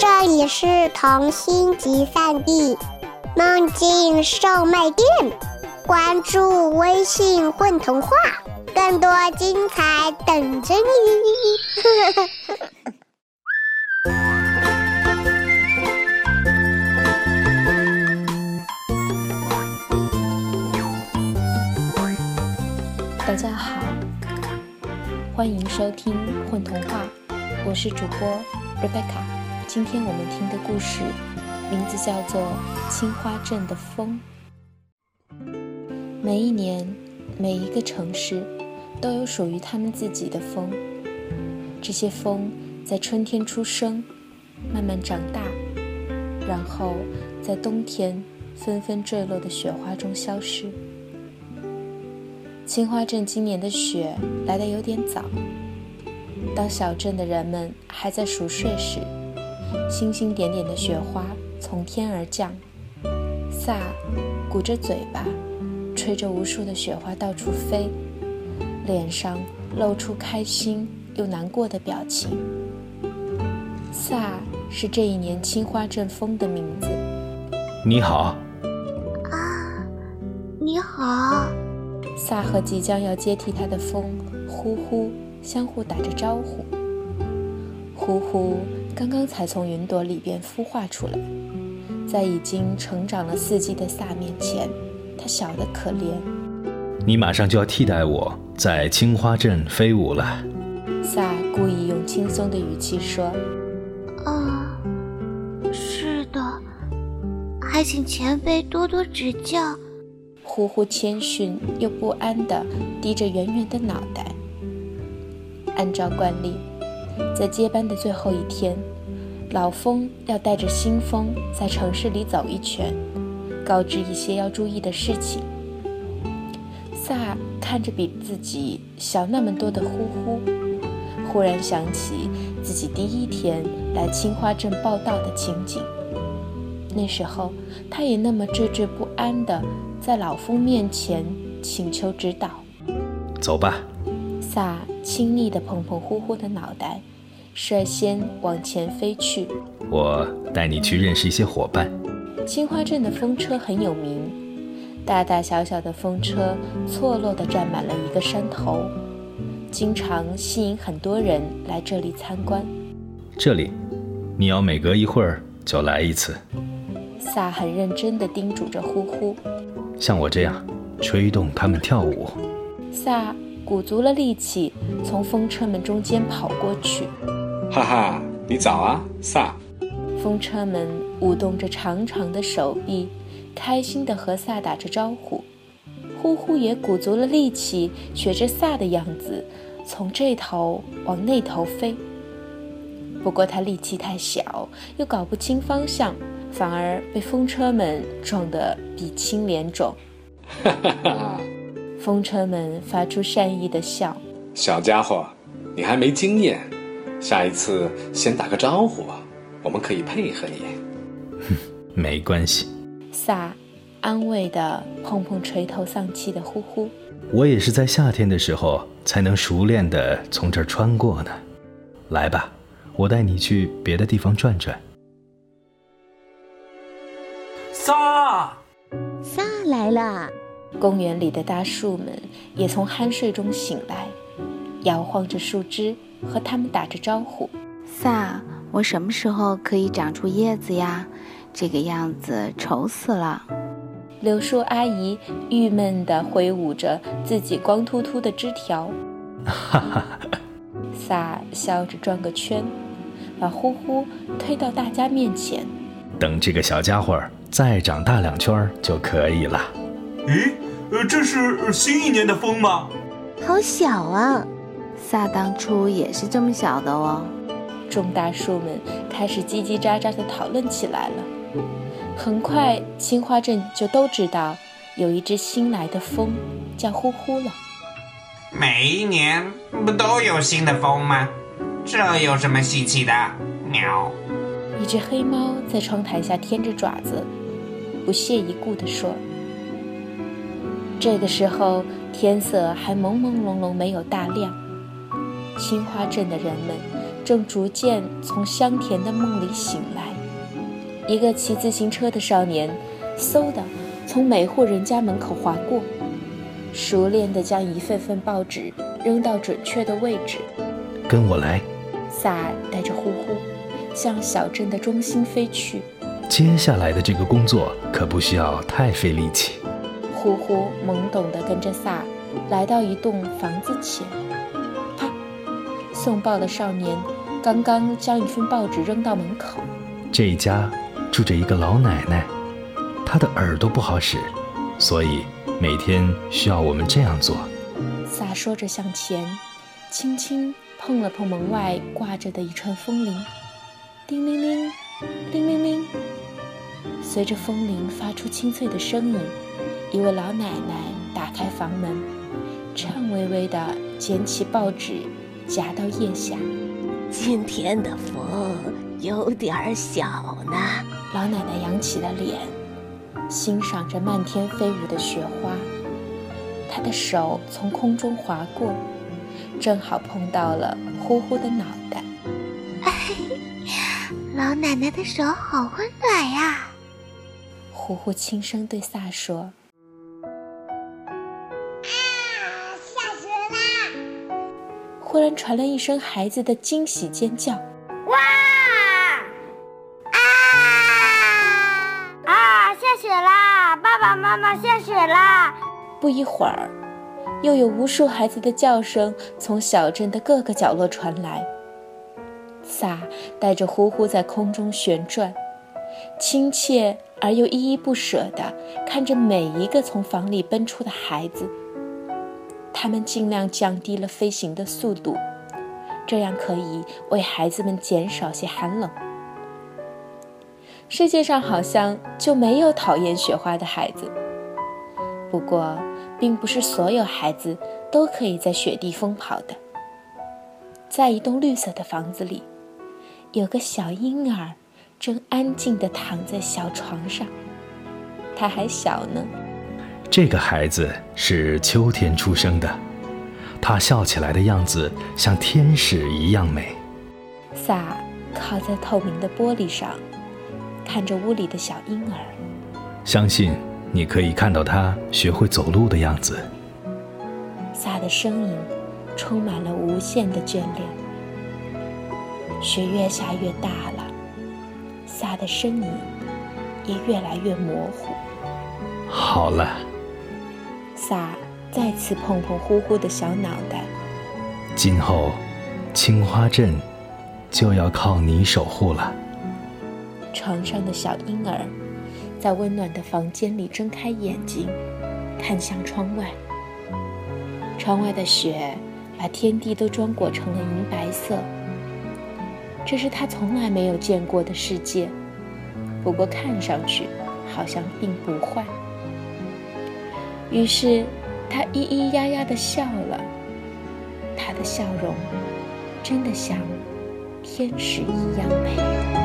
这里是童心集散地，梦境售卖店。关注微信“混童话”，更多精彩等着你。大家好，欢迎收听《混童话》，我是主播 Rebecca。今天我们听的故事名字叫做《青花镇的风》。每一年，每一个城市都有属于他们自己的风。这些风在春天出生，慢慢长大，然后在冬天纷纷坠落的雪花中消失。青花镇今年的雪来得有点早。当小镇的人们还在熟睡时，星星点点的雪花从天而降。萨鼓着嘴巴，吹着无数的雪花到处飞，脸上露出开心又难过的表情。萨是这一年青花镇风的名字。你好。啊，你好。萨和即将要接替他的风呼呼相互打着招呼。呼呼刚刚才从云朵里边孵化出来，在已经成长了四季的萨面前，他小得可怜。你马上就要替代我在青花镇飞舞了。萨故意用轻松的语气说：“啊，是的，还请前辈多多指教。”呼呼谦逊又不安地低着圆圆的脑袋。按照惯例，在接班的最后一天，老风要带着新风在城市里走一圈，告知一些要注意的事情。萨看着比自己小那么多的呼呼，忽然想起自己第一天来青花镇报道的情景。那时候，他也那么惴惴不安地在老夫面前请求指导。走吧。萨亲昵地碰碰呼呼的脑袋，率先往前飞去。我带你去认识一些伙伴。青花镇的风车很有名，大大小小的风车错落地占满了一个山头，经常吸引很多人来这里参观。这里，你要每隔一会儿就来一次。萨很认真地叮嘱着呼呼，像我这样，吹动他们跳舞。萨鼓足了力气，从风车们中间跑过去。哈哈，你早啊，萨！风车们舞动着长长的手臂，开心地和萨打着招呼。呼呼也鼓足了力气，学着萨的样子，从这头往那头飞。不过他力气太小，又搞不清方向。反而被风车们撞得鼻青脸肿。哈哈哈！风车们发出善意的笑。小家伙，你还没经验，下一次先打个招呼，我们可以配合你。哼，没关系。萨安慰的碰碰垂头丧气的呼呼。我也是在夏天的时候才能熟练的从这儿穿过呢。来吧，我带你去别的地方转转。萨，萨来了。公园里的大树们也从酣睡中醒来，摇晃着树枝，和他们打着招呼。萨，我什么时候可以长出叶子呀？这个样子丑死了。柳树阿姨郁闷地挥舞着自己光秃秃的枝条。哈哈，萨笑着转个圈，把呼呼推到大家面前。等这个小家伙再长大两圈就可以了。咦，呃，这是新一年的风吗？好小啊！萨当初也是这么想的哦。众大树们开始叽叽喳喳地讨论起来了。很快，青花镇就都知道有一只新来的风叫呼呼了。每一年不都有新的风吗？这有什么稀奇的？喵。一只黑猫在窗台下添着爪子，不屑一顾地说：“这个时候天色还朦朦胧胧，没有大亮。青花镇的人们正逐渐从香甜的梦里醒来。一个骑自行车的少年，嗖的从每户人家门口划过，熟练地将一份份报纸扔到准确的位置。跟我来。萨带着呼呼向小镇的中心飞去。接下来的这个工作可不需要太费力气。呼呼懵懂地跟着萨来到一栋房子前，啪！送报的少年刚刚将一份报纸扔到门口。这一家住着一个老奶奶，她的耳朵不好使，所以每天需要我们这样做。萨说着向前，轻轻。碰了碰门外挂着的一串风铃，叮铃铃，叮铃铃。随着风铃发出清脆的声音，一位老奶奶打开房门，颤巍巍地捡起报纸，夹到腋下。今天的风有点小呢。老奶奶扬起了脸，欣赏着漫天飞舞的雪花。她的手从空中划过。正好碰到了呼呼的脑袋，老奶奶的手好温暖呀！呼呼轻声对萨说：“忽然传来一声孩子的惊喜尖叫：“哇！啊啊！下雪啦！爸爸妈妈，下雪啦！”不一会儿。又有无数孩子的叫声从小镇的各个角落传来。萨带着呼呼在空中旋转，亲切而又依依不舍地看着每一个从房里奔出的孩子。他们尽量降低了飞行的速度，这样可以为孩子们减少些寒冷。世界上好像就没有讨厌雪花的孩子。不过，并不是所有孩子都可以在雪地疯跑的。在一栋绿色的房子里，有个小婴儿正安静地躺在小床上，他还小呢。这个孩子是秋天出生的，他笑起来的样子像天使一样美。萨靠在透明的玻璃上，看着屋里的小婴儿，相信。你可以看到他学会走路的样子。萨的声音充满了无限的眷恋。雪越下越大了，萨的身影也越来越模糊。好了，萨再次碰碰呼呼的小脑袋。今后，青花镇就要靠你守护了。床上的小婴儿。在温暖的房间里睁开眼睛，看向窗外。窗外的雪把天地都装裹成了银白色。这是他从来没有见过的世界，不过看上去好像并不坏。于是他咿咿呀呀地笑了，他的笑容真的像天使一样美。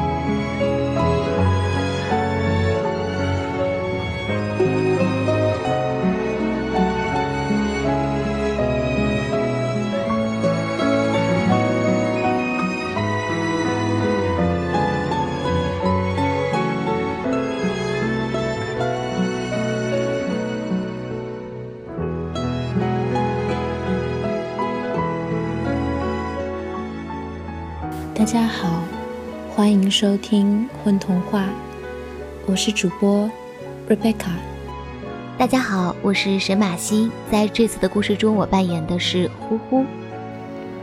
大家好，欢迎收听《混童话》，我是主播 Rebecca。大家好，我是沈马西，在这次的故事中，我扮演的是呼呼。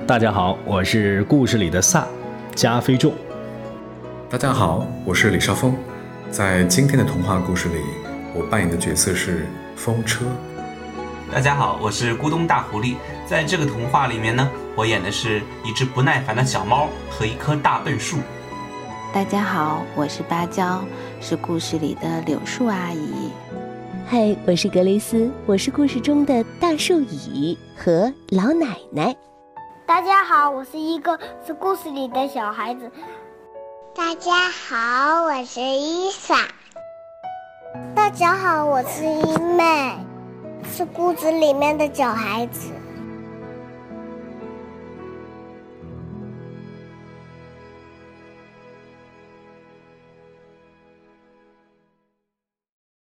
大家好，我是故事里的萨加菲重。大家好，我是李少峰，在今天的童话故事里，我扮演的角色是风车。大家好，我是咕咚大狐狸，在这个童话里面呢。我演的是一只不耐烦的小猫和一棵大笨树。大家好，我是芭蕉，是故事里的柳树阿姨。嗨，我是格雷斯，我是故事中的大树椅和老奶奶。大家好，我是一个是故事里的小孩子。大家好，我是伊莎。大家好，我是伊妹，是故事里面的小孩子。